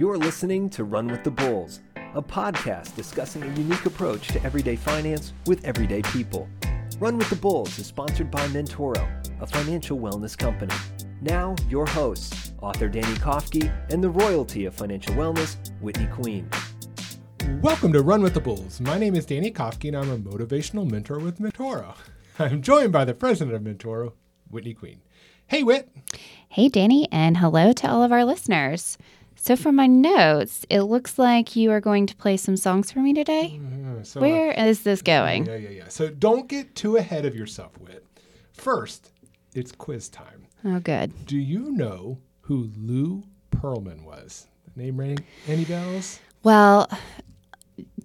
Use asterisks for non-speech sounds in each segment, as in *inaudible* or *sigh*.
You're listening to Run with the Bulls, a podcast discussing a unique approach to everyday finance with everyday people. Run with the Bulls is sponsored by Mentoro, a financial wellness company. Now, your hosts, author Danny Kofke and the royalty of financial wellness, Whitney Queen. Welcome to Run with the Bulls. My name is Danny Kofke, and I'm a motivational mentor with Mentoro. *laughs* I'm joined by the president of Mentoro, Whitney Queen. Hey, Whit. Hey, Danny, and hello to all of our listeners. So, from my notes, it looks like you are going to play some songs for me today. Uh, so, Where is this going? yeah, yeah, yeah. So don't get too ahead of yourself, Whit. First, it's quiz time. Oh, good. Do you know who Lou Pearlman was? The name ring any bells? Well,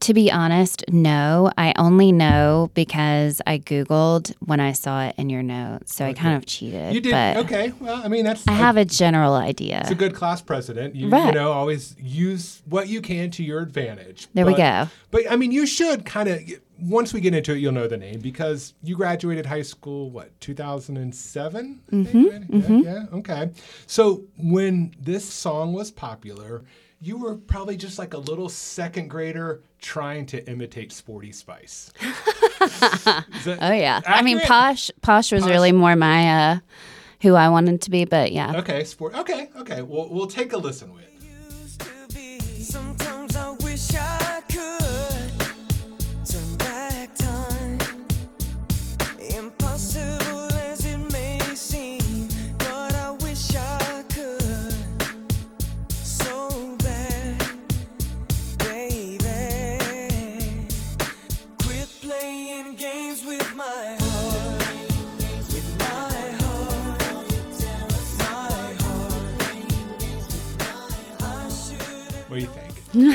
to be honest, no. I only know because I Googled when I saw it in your notes. So I kind of cheated. You did But okay. Well, I mean that's I have a general idea. It's a good class president. You, you know, always use what you can to your advantage. There we go. But I mean, you should kind of once we get into it, you'll know the name because you graduated high school what 2007. Mm-hmm, Yeah, yeah, okay. So when this song was popular, you were probably just like a little second grader trying to imitate Sporty Spice. *laughs* Oh, yeah. I mean. Posh, Posh was Posh. really more my, uh, who I wanted to be, but yeah. Okay, sport. Okay, okay. We'll we'll take a listen with.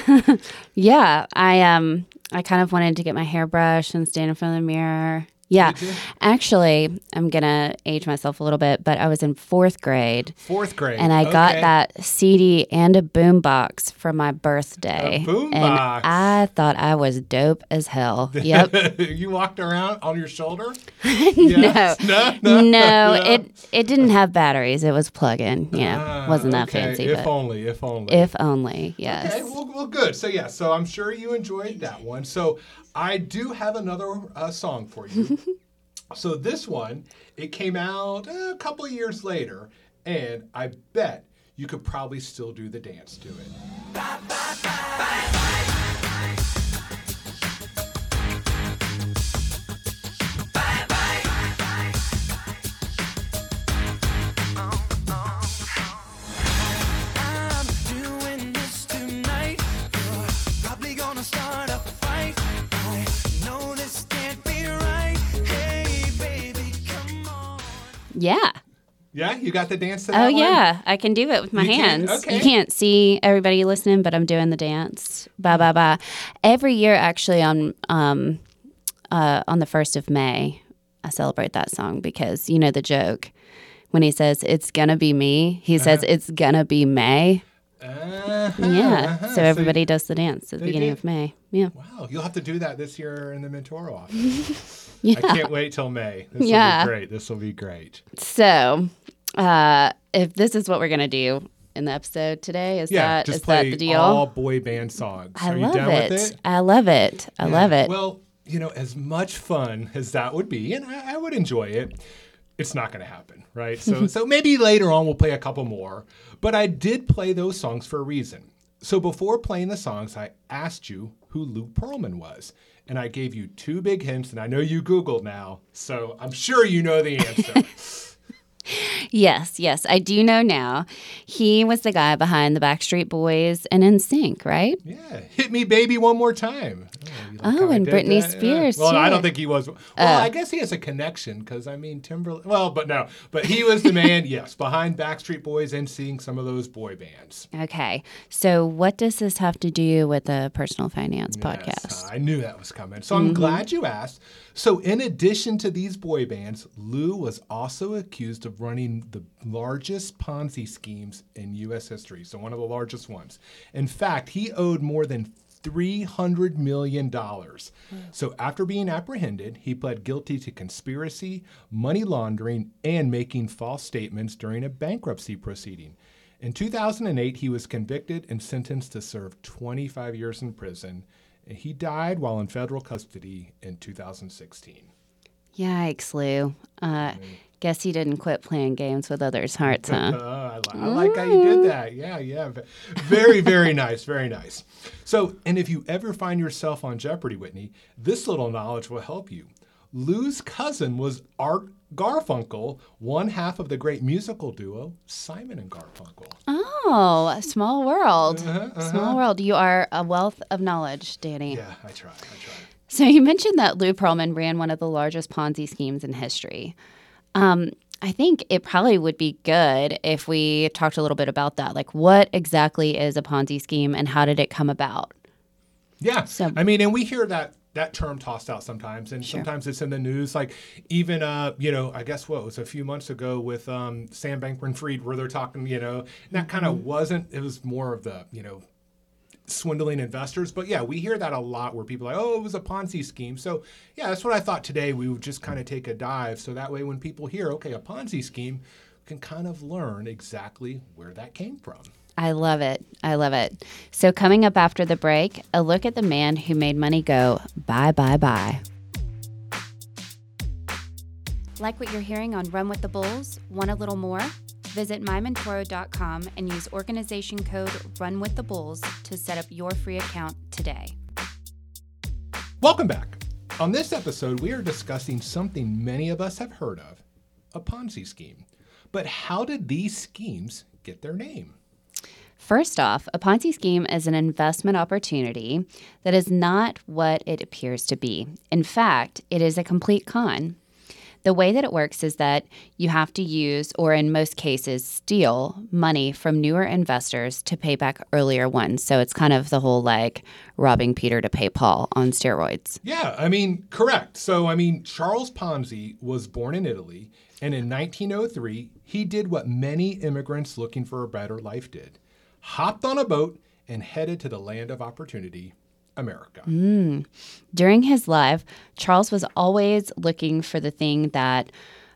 *laughs* Yeah, I um I kind of wanted to get my hair brushed and stand in front of the mirror. Yeah. Actually, I'm going to age myself a little bit, but I was in 4th grade Fourth grade. and I got that CD and a boombox for my birthday. boombox. And I thought I was dope as hell. *laughs* Yep. you walked around on your shoulder? *laughs* no. Yes. *laughs* No, no, No, it it didn't have batteries. It was plug-in. Yeah. Ah, wasn't that okay. fancy, If only, if only. if only. Yes. Okay, well, well, good. So yeah, so I'm sure you enjoyed that one. So I do have another uh, song for you. *laughs* so this one, it came out a couple years later, and I bet you could probably still do the dance to it. I'm Yeah. Yeah, you got the dance to Oh that one? yeah, I can do it with my You hands. Okay. You can't see everybody listening, but I'm doing the dance. Ba ba ba. Every year, actually, on um, uh, on the first of May, I celebrate that song because you know the joke when he says it's gonna be me. He says it's gonna be May. Uh-huh, Yeah. uh-huh. So everybody does the dance at the beginning did? of May. Yeah. Wow, you'll have to do that this year in the Mentoro office. *laughs* Yeah. I can't wait till May. This Yeah. will be great. This will be great. So, uh, if this is what we're gonna do in the episode today, is Yeah, that just is play that the deal? all boy band songs. I Are you love it. with it? I love it. I Yeah. love it. Well, you know, as much fun as that would be, and I, I would enjoy it, it's not going to happen, right? So, *laughs* so maybe later on we'll play a couple more. But I did play those songs for a reason. So before playing the songs, I asked you who Lou Pearlman was, and I gave you two big hints. And I know you Googled now, so I'm sure you know the answer. *laughs* Yes, yes, I do know now. He was the guy behind the Backstreet Boys and NSYNC, right? yeah, hit me, baby, one more time. like Oh, and Britney that? Yeah. Spears, Well, I don't think he was. Well, uh. I guess he has a connection because I mean Timberlake. Well, but no, but he was the man. *laughs* yes, behind Backstreet Boys and seeing some of those boy bands. Okay, so what does this have to do with the personal finance Yes, podcast? I knew that was coming. So I'm mm-hmm. glad you asked. So, in addition to these boy bands, Lou was also accused of running the largest Ponzi schemes in U.S. history. So, one of the largest ones. In fact, he owed more than $300 million. Hmm. So, after being apprehended, he pled guilty to conspiracy, money laundering, and making false statements during a bankruptcy proceeding. In 2008, he was convicted and sentenced to serve 25 years in prison, and he died while in federal custody in 2016. Yikes, Lou. Uh, guess he didn't quit playing games with others' hearts, *laughs* huh? Uh, I, I like how you did that. Yeah, yeah. Very, very *laughs* nice. Very nice. So, and if you ever find yourself on Jeopardy, Whitney, this little knowledge will help you. Lou's cousin was Art Garfunkel, one half of the great musical duo Simon and Garfunkel. Oh, a small world. Small world. You are a wealth of knowledge, Danny. Yeah, I try. I try. So you mentioned that Lou Pearlman ran one of the largest Ponzi schemes in history. Um, I think it probably would be good if we talked a little bit about that. Like, what exactly is a Ponzi scheme and how did it come about? Yeah. So- I mean, and we hear that that term tossed out sometimes, and sometimes it's in the news. Like even, uh, you know, I guess what was a few months ago with um, Sam Bankman-Fried, where they're talking, you know, and that kind of wasn't. It was more of the, you know, swindling investors. But yeah, we hear that a lot where people are like, oh, it was a Ponzi scheme. So yeah, that's what I thought today. We would just kind of take a dive, so that way when people hear, okay, a Ponzi scheme, can kind of learn exactly where that came from. I love it. I love it. So, coming up after the break, a look at the man who made money go bye, bye, bye. Like what you're hearing on Run with the Bulls? Want a little more? Visit mymentoro.com and use organization code Run with the Bulls to set up your free account today. Welcome back. On this episode, we are discussing something many of us have heard of a Ponzi scheme. But how did these schemes get their name? First off, a Ponzi scheme is an investment opportunity that is not what it appears to be. In fact, it is a complete con. The way that it works is that you have to use, or in most cases, steal money from newer investors to pay back earlier ones. So it's kind of the whole like robbing Peter to pay Paul on steroids. Yeah, I mean, correct. So, I mean, Charles Ponzi was born in Italy, and in 1903, he did what many immigrants looking for a better life did hopped on a boat and headed to the land of opportunity, America. During his life, Charles was always looking for the thing that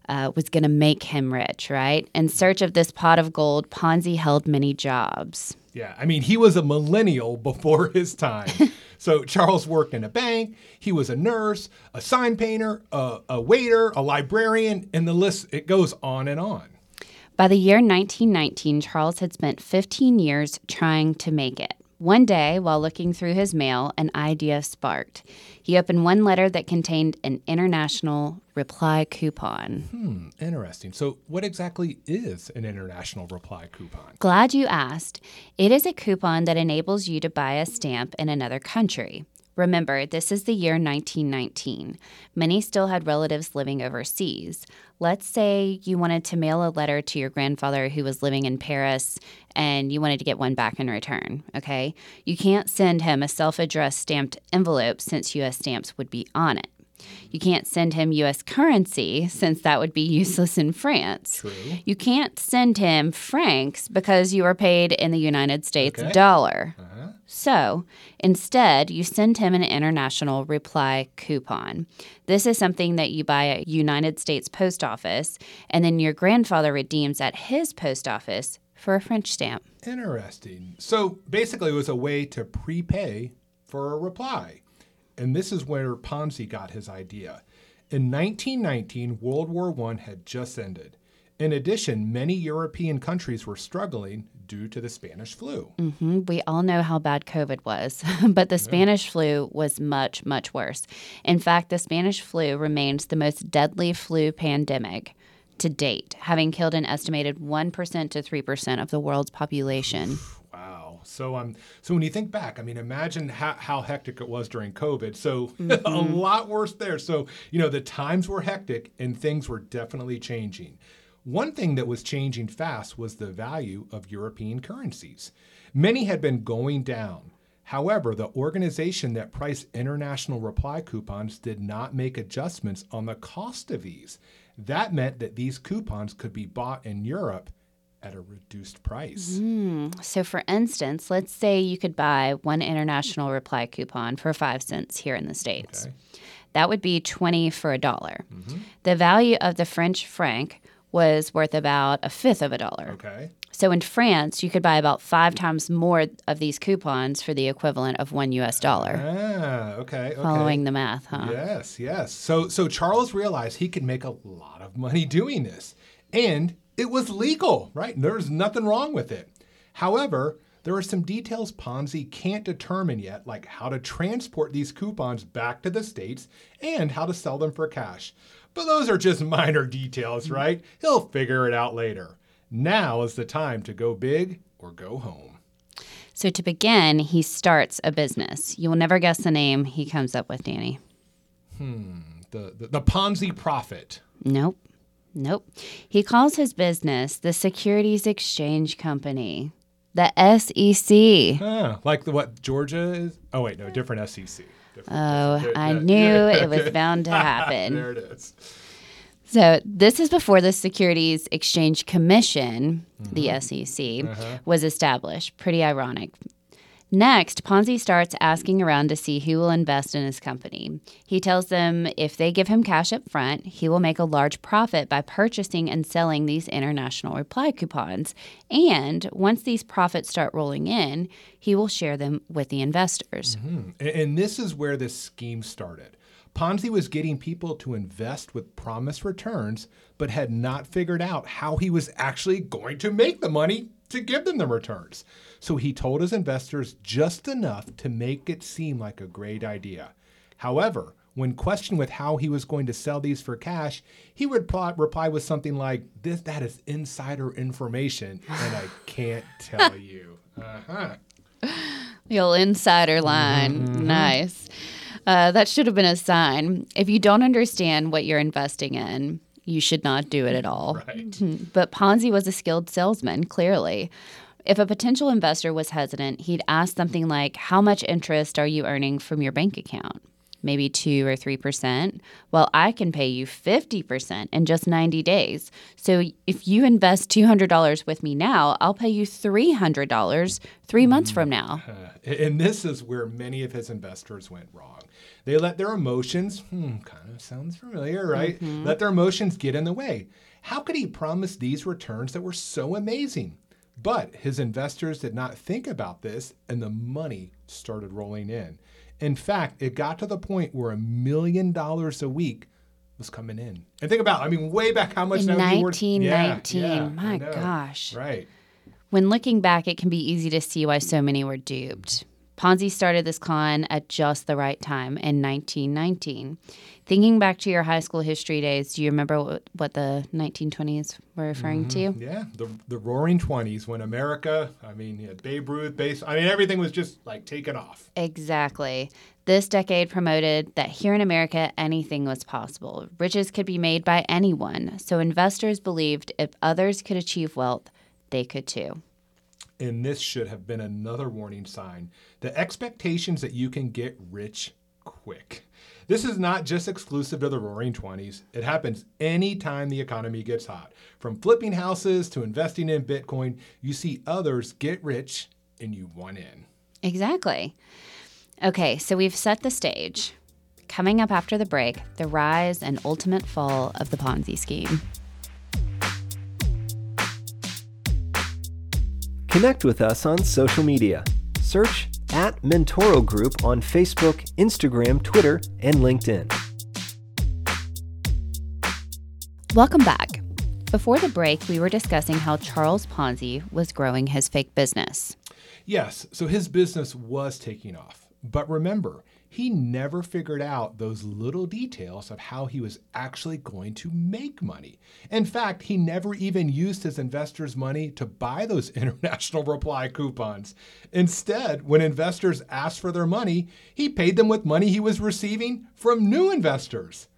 uh, was going to make him rich, right? In search of this pot of gold, Ponzi held many jobs. Yeah, I mean, he was a millennial *laughs* before his time. *laughs* so Charles worked in a bank, he was a nurse, a sign painter, a, a waiter, a librarian, and the list it goes on and on. By the year 1919, Charles had spent 15 years trying to make it. One day, while looking through his mail, an idea sparked. He opened one letter that contained an international reply coupon. Hmm, interesting. So, what exactly is an international reply coupon? Glad you asked. It is a coupon that enables you to buy a stamp in another country. Remember, this is the year 1919. Many still had relatives living overseas. Let's say you wanted to mail a letter to your grandfather who was living in Paris and you wanted to get one back in return, okay? You can't send him a self addressed stamped envelope since US stamps would be on it. You can't send him US currency since that would be *laughs* useless in France. True. You can't send him francs because you are paid in the United States Okay. dollar. Uh-huh. So instead, you send him an international reply coupon. This is something that you buy at United States Post Office, and then your grandfather redeems at his post office for a French stamp. Interesting. So, basically, it was a way to prepay for a reply. And this is where Ponzi got his idea. In 1919, World War I had just ended. In addition, many European countries were struggling due to the Spanish flu. hmm We all know how bad COVID was, *laughs* but the Spanish flu was much, much worse. In fact, the Spanish flu remains the most deadly flu pandemic to date, having killed an estimated 1% to 3% of the world's population. So um so when you think back, I mean imagine how, how hectic it was during COVID. So *laughs* a lot worse there. So, you know, the times were hectic and things were definitely changing. One thing that was changing fast was the value of European currencies. Many had been going down. However, the organization that priced international reply coupons did not make adjustments on the cost of these. That meant that these coupons could be bought in Europe at a reduced price. So, for instance, let's say you could buy one international reply coupon for five cents here in the States. Okay. That would be 20 for a dollar. The value of the French franc was worth about a fifth of a dollar. Okay. So in France, you could buy about five times more of these coupons for the equivalent of one US dollar. Ah, okay. okay. Following the math, huh? Yes, yes. So so Charles realized he could make a lot of money doing this. And it was legal, right? There's nothing wrong with it. However, there are some details Ponzi can't determine yet, like how to transport these coupons back to the States and how to sell them for cash. But those are just *laughs* minor details, right? He'll figure it out later. Now is the time to go big or go home. So to begin, he starts a business. You will never guess the name he comes up with, Danny. Hmm, the, the, the Ponzi Profit. Nope. Nope. He calls his business the Securities Exchange Company, the SEC. Ah, like the what Georgia is? Oh wait, no, different SEC. Different, Oh, different- I knew it *laughs* was bound to happen. there it is. So, this is before the Securities Exchange Commission, the Mm-hmm. SEC, Uh-huh. was established. Pretty ironic. Next, Ponzi starts asking around to see who will invest in his company. He tells them if they give him cash up front, he will make a large profit by purchasing and selling these international reply coupons. And once these profits start rolling in, he will share them with the investors. Mm-hmm. And, and this is where this scheme started. Ponzi was getting people to invest with promised returns, but had not figured out how he was actually going to make the money to give them the returns. So he told his investors just enough to make it seem like a great idea. However, when questioned with how he was going to sell these for cash, he would reply, reply with something like, "This that is insider information, and I can't tell *laughs* you." Uh-huh. The old insider line. Nice. Uh, that should have been a sign. If you don't understand what you're investing in, you should not do it at all. Right. But Ponzi was a skilled salesman, clearly. If a potential investor was hesitant, he'd ask something like, How much interest are you earning from your bank account? Maybe 2 or 3%. Well, I can pay you 50% in just 90 days. So if you invest $200 with me now, I'll pay you $300 three months from now. *laughs* And this is where many of his investors went wrong. They let their emotions, hmm, kind of sounds familiar, right? Let their emotions get in the way. How could he promise these returns that were so amazing? But his investors did not think about this, and the money started rolling in. In fact, it got to the point where a million dollars a week was coming in. And think about, I mean, way back how much In that would be worth. Yeah, 1919, yeah, my gosh. Right. When looking back, it can be easy to see why so many were duped. Ponzi started this con at just the right time in 1919. Thinking back to your high school history days, do you remember what, what the 1920s were referring to? Mm-hmm. Yeah, the the Roaring Twenties when America, I mean, had Babe Ruth, base, I mean, everything was just like taken off. Exactly. This decade promoted that here in America, anything was possible. Riches could be made by anyone. So investors believed if others could achieve wealth, they could too. And this should have been another warning sign: the expectations that you can get rich quick. This is not just exclusive to the Roaring Twenties. It happens anytime the economy gets hot. From flipping houses to investing in Bitcoin, you see others get rich, and you want in. Exactly. Okay, so we've set the stage. Coming up after the break, the rise and ultimate fall of the Ponzi scheme. Connect with us on social media. Search at Mentoro Group on Facebook, Instagram, Twitter, and LinkedIn. Welcome back. Before the break, we were discussing how Charles Ponzi was growing his fake business. Yes, so his business was taking off. But remember, he never figured out those little details of how he was actually going to make money. In fact, he never even used his investors' money to buy those *laughs* international reply coupons. Instead, when investors asked for their money, he paid them with money he was receiving from new investors.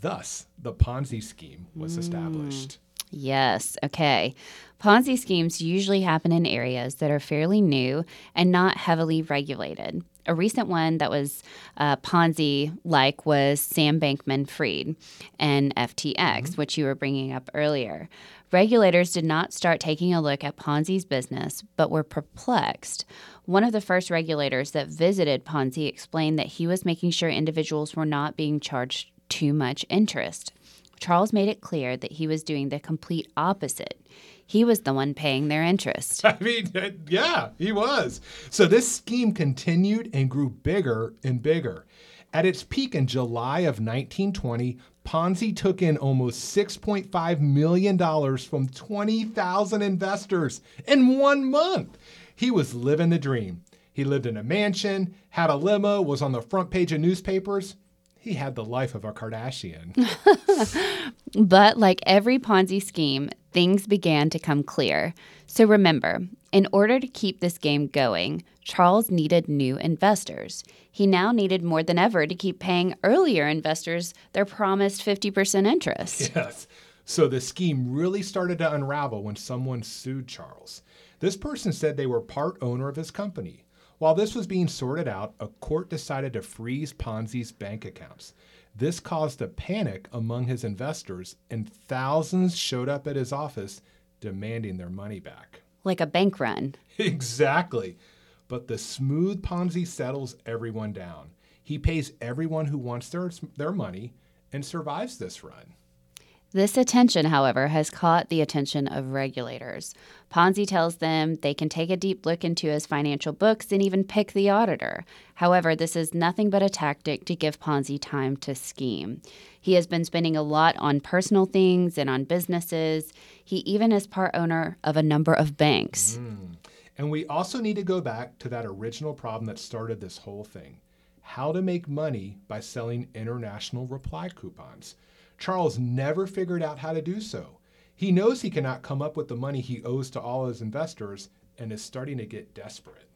Thus, the Ponzi scheme was hmm. established. Yes, okay. Ponzi schemes usually happen in areas that are fairly new and not heavily regulated. A recent one that was uh, Ponzi like was Sam Bankman Fried and FTX, which you were bringing up earlier. Regulators did not start taking a look at Ponzi's business, but were perplexed. One of the first regulators that visited Ponzi explained that he was making sure individuals were not being charged too much interest. Charles made it clear that he was doing the complete opposite. He was the one paying their interest. *laughs* I mean, uh, yeah, he was. So this scheme continued and grew bigger and bigger. At its peak in July of 1920, Ponzi took in almost $6.5 million from 20,000 investors in one month. He was living the dream. He lived in a mansion, had a limo, was on the front page of newspapers. He had the life of a Kardashian. *laughs* But like every Ponzi scheme, things began to come clear. So remember, in order to keep this game going, Charles needed new investors. He now needed more than ever to keep paying earlier investors their promised 50% interest. *laughs* Yes. So the scheme really started to unravel when someone sued Charles. This person said they were part owner of his company. While this was being sorted out, a court decided to freeze Ponzi's bank accounts. This caused a panic among his investors, and thousands showed up at his office demanding their money back. Like a bank run. *laughs* Exactly. But the smooth Ponzi settles everyone down. He pays everyone who wants their, their money and survives this run. This attention, however, has caught the attention of regulators. Ponzi tells them they can take a deep look into his financial books and even pick the auditor. However, this is nothing but a tactic to give Ponzi time to scheme. He has been spending a lot on personal things and on businesses. He even is part owner of a number of banks. Hmm. And we also need to go back to that original problem that started this whole thing how to make money by selling international reply coupons. Charles never figured out how to do so. He knows he cannot come up with the money he owes to all his investors and is starting to get desperate.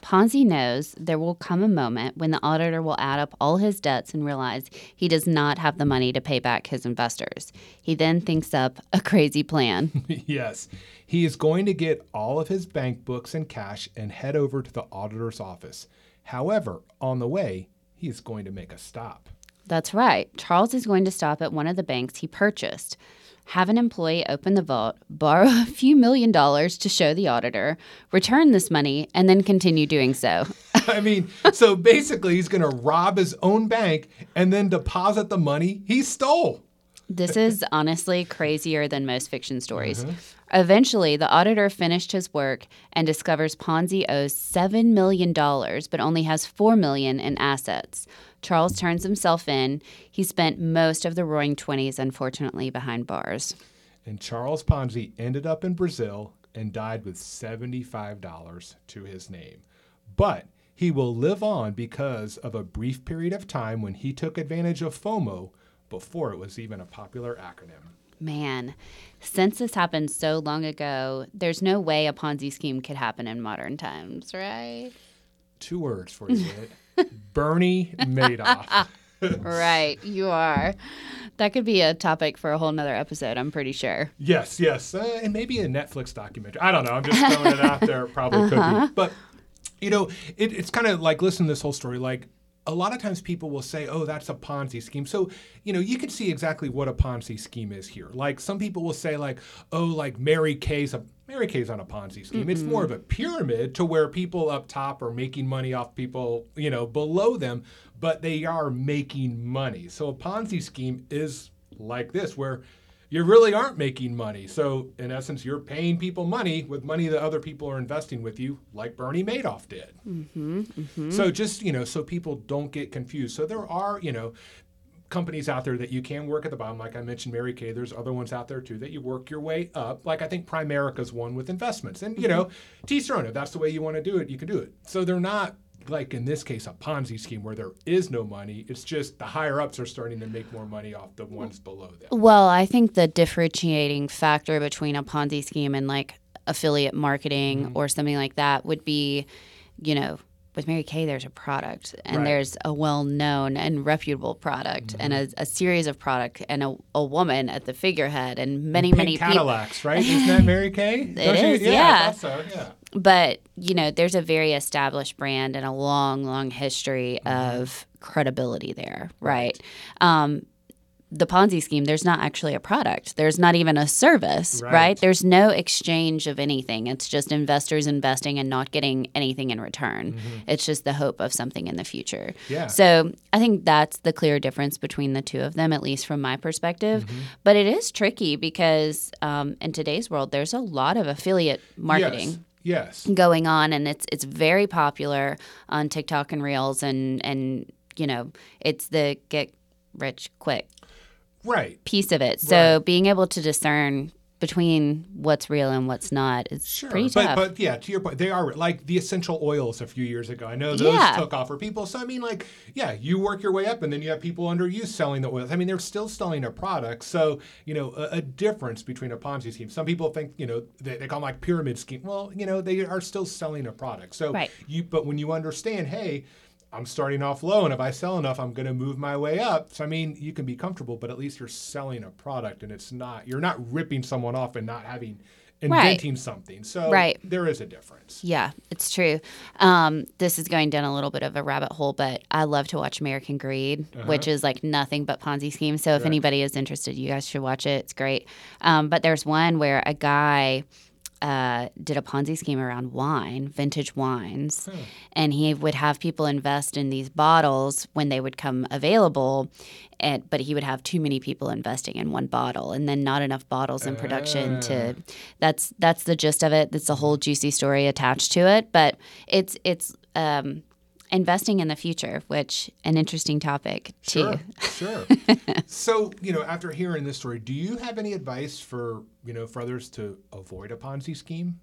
Ponzi knows there will come a moment when the auditor will add up all his debts and realize he does not have the money to pay back his investors. He then thinks up a crazy plan. *laughs* yes, he is going to get all of his bank books and cash and head over to the auditor's office. However, on the way, he is going to make a stop. That's right. Charles is going to stop at one of the banks he purchased, have an employee open the vault, borrow a few million dollars to show the auditor, return this money, and then continue doing so. *laughs* I mean, so basically, he's going to rob his own bank and then deposit the money he stole. This is honestly crazier than most fiction stories. Mm-hmm. Eventually, the auditor finished his work and discovers Ponzi owes $7 million but only has 4 million in assets. Charles turns himself in. He spent most of the roaring 20s, unfortunately, behind bars. And Charles Ponzi ended up in Brazil and died with $75 to his name. But he will live on because of a brief period of time when he took advantage of FOMO before it was even a popular acronym. Man, since this happened so long ago, there's no way a Ponzi scheme could happen in modern times, right? Two words for you. *laughs* Bernie Madoff. *laughs* right, you are. That could be a topic for a whole nother episode, I'm pretty sure. Yes, yes, uh, and maybe a Netflix documentary. I don't know. I'm just throwing it out there. It Probably could be, but you know, it, it's kind of like listen to this whole story. Like a lot of times, people will say, "Oh, that's a Ponzi scheme." So you know, you can see exactly what a Ponzi scheme is here. Like some people will say, like, "Oh, like Mary Kay's a." Mary Kay's on a Ponzi scheme. It's more of a pyramid to where people up top are making money off people, you know, below them, but they are making money. So a Ponzi scheme is like this, where you really aren't making money. So, in essence, you're paying people money with money that other people are investing with you, like Bernie Madoff did. Mm-hmm, mm-hmm. So, just, you know, so people don't get confused. So, there are, you know, companies out there that you can work at the bottom. Like I mentioned, Mary Kay, there's other ones out there too that you work your way up. Like I think Primerica's one with investments. And, you mm-hmm. know, to each. If that's the way you want to do it, you can do it. So, they're not. Like in this case, a Ponzi scheme where there is no money. It's just the higher ups are starting to make more money off the ones below them. Well, I think the differentiating factor between a Ponzi scheme and like affiliate marketing mm-hmm. or something like that would be, you know, with Mary Kay, there's a product and Right. there's a well known and reputable product and a, a series of product and a, a woman at the figurehead and many, Pink many people. Cadillacs, right? *laughs* Isn't that Mary Kay? It is, Yeah, yeah. I thought so, yeah. But, you know, there's a very established brand and a long, long history of credibility there, right? Um, the Ponzi scheme, there's not actually a product. There's not even a service, right? Right. There's no exchange of anything. It's just investors investing and not getting anything in return. It's just the hope of something in the future. Mm-hmm. Yeah. So I think that's the clear difference between the two of them, at least from my perspective. Mm-hmm. But it is tricky because um, in today's world, there's a lot of affiliate marketing Yes. Yes. going on and it's it's very popular on TikTok and Reels and and you know it's the get rich quick Right. piece of it. So Right. being able to discern between what's real and what's not is Sure, pretty but tough. but yeah, to your point, they are like the essential oils a few years ago. I know those Yeah. took off for people. So I mean, like, yeah, you work your way up, and then you have people under you selling the oils. I mean, they're still selling a product. So you know, a, a difference between a Ponzi scheme. Some people think you know they, they call them like pyramid scheme. Well, you know, they are still selling a product. So Right. you, but when you understand, hey. I'm starting off low, and if I sell enough, I'm going to move my way up. So I mean, you can be comfortable, but at least you're selling a product, and it's not you're not ripping someone off and not having inventing something. So Right. there is a difference. yeah, it's true. Um, this is going down a little bit of a rabbit hole, but I love to watch American Greed, which is like nothing but Ponzi schemes. So if Right. anybody is interested, you guys should watch it. It's great. Um, but there's one where a guy uh, did a Ponzi scheme around wine, vintage wines, and he would have people invest in these bottles when they would come available. And, but he would have too many people investing in one bottle, and then not enough bottles in production to. That's that's the gist of it. It's a whole juicy story attached to it, but it's it's um, investing in the future, which an interesting topic too. Sure, sure. *laughs* so, you know, after hearing this story, do you have any advice for, you know, for others to avoid a Ponzi scheme?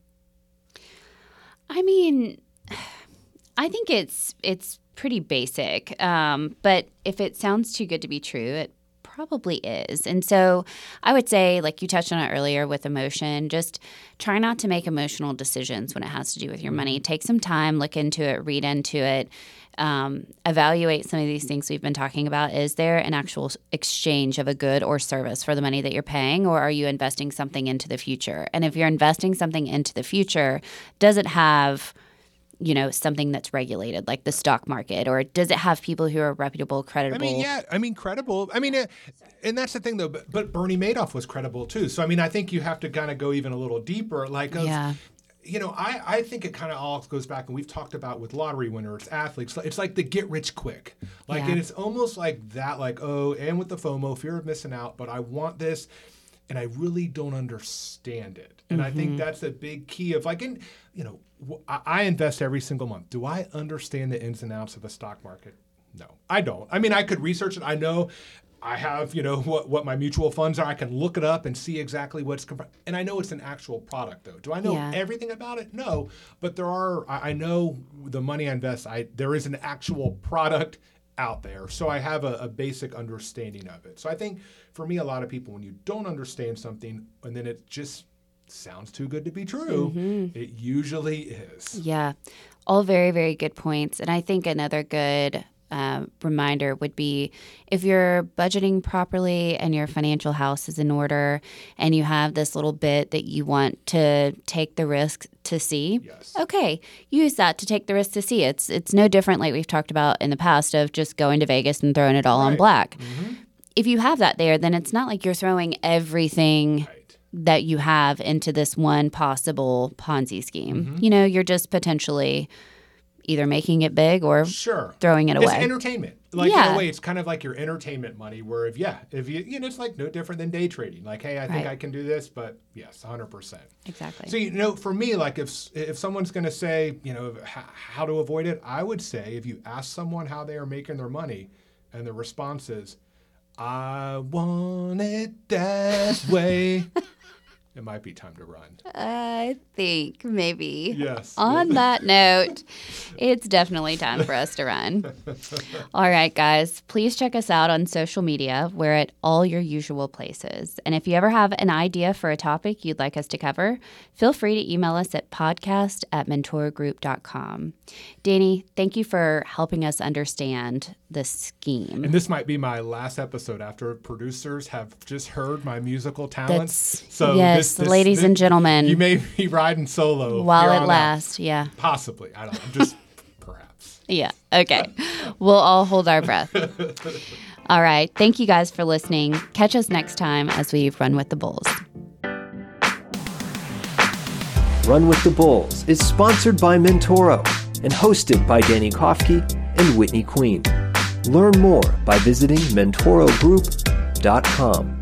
I mean, I think it's it's pretty basic. Um, but if it sounds too good to be true, it probably is. And so I would say, like you touched on it earlier with emotion, just try not to make emotional decisions when it has to do with your money. Take some time, look into it, read into it. Um, evaluate some of these things we've been talking about. Is there an actual exchange of a good or service for the money that you're paying, or are you investing something into the future? And if you're investing something into the future, does it have you know something that's regulated like the stock market or does it have people who are reputable credible I mean, yeah, I mean, credible. I mean, uh, and that's the thing, though. But, but Bernie Madoff was credible too. So I mean, I think you have to kind of go even a little deeper. Like, of, Yeah. you know, I I think it kind of all goes back, and we've talked about with lottery winners, athletes. It's like the get rich quick. Like, Yeah. and it's almost like that. Like, oh, and with the FOMO, fear of missing out. But I want this, and I really don't understand it. And I Mm-hmm. think that's a big key of like, and you know, I I invest every single month. Do I understand the ins and outs of the stock market? No, I don't. I mean, I could research it. I know I have, you know, what, what my mutual funds are. I can look it up and see exactly what's, comp- and I know it's an actual product though. Do I know Yeah. everything about it? No, but there are, I, I know the money I invest, I, there is an actual product out there. So I have a, a basic understanding of it. So I think for me, a lot of people, when you don't understand something and then it just sounds too good to be true, it usually is. Yeah, all very, very good points. And I think another good um, reminder would be if you're budgeting properly and your financial house is in order and you have this little bit that you want to take the risk to see. Yes. Okay, use that to take the risk to see. It's it's no different like we've talked about in the past of just going to Vegas and throwing it all on Right. black. If you have that there, then it's not like you're throwing everything Right. that you have into this one possible Ponzi scheme. Mm-hmm. You know, you're just potentially either making it big or Sure. throwing it It's away. entertainment. Like in Yeah. a way, it's kind of like your entertainment money. Where if yeah, if you you know, it's like no different than day trading. Like hey, I think Right. I can do this, but yes, hundred percent. exactly. So you know, for me, like if if someone's going to say, you know, how to avoid it, I would say if you ask someone how they are making their money, and the response is, "I want it that way," *laughs* it might be time to run. I think maybe. Yes. On *laughs* that note, it's definitely time for us to run. *laughs* All right, guys, please check us out on social media. We're at all your usual places. And if you ever have an idea for a topic you'd like us to cover, feel free to email us at podcast at mentorogroup.com. Danny, thank you for helping us understand the scheme. And this might be my last episode after producers have just heard my musical talents. That's- yes, ladies and gentlemen. You may be *laughs* riding solo While it on out. lasts, yeah. Possibly, I don't know. Just *laughs* perhaps. Yeah. Okay. we'll all hold our breath. *laughs* All right. Thank you guys for listening. Catch us next time as we run with the Bulls. Run with the Bulls is sponsored by Mentoro and hosted by Danny Kofke and Whitney Queen. Learn more by visiting mentorogroup.com.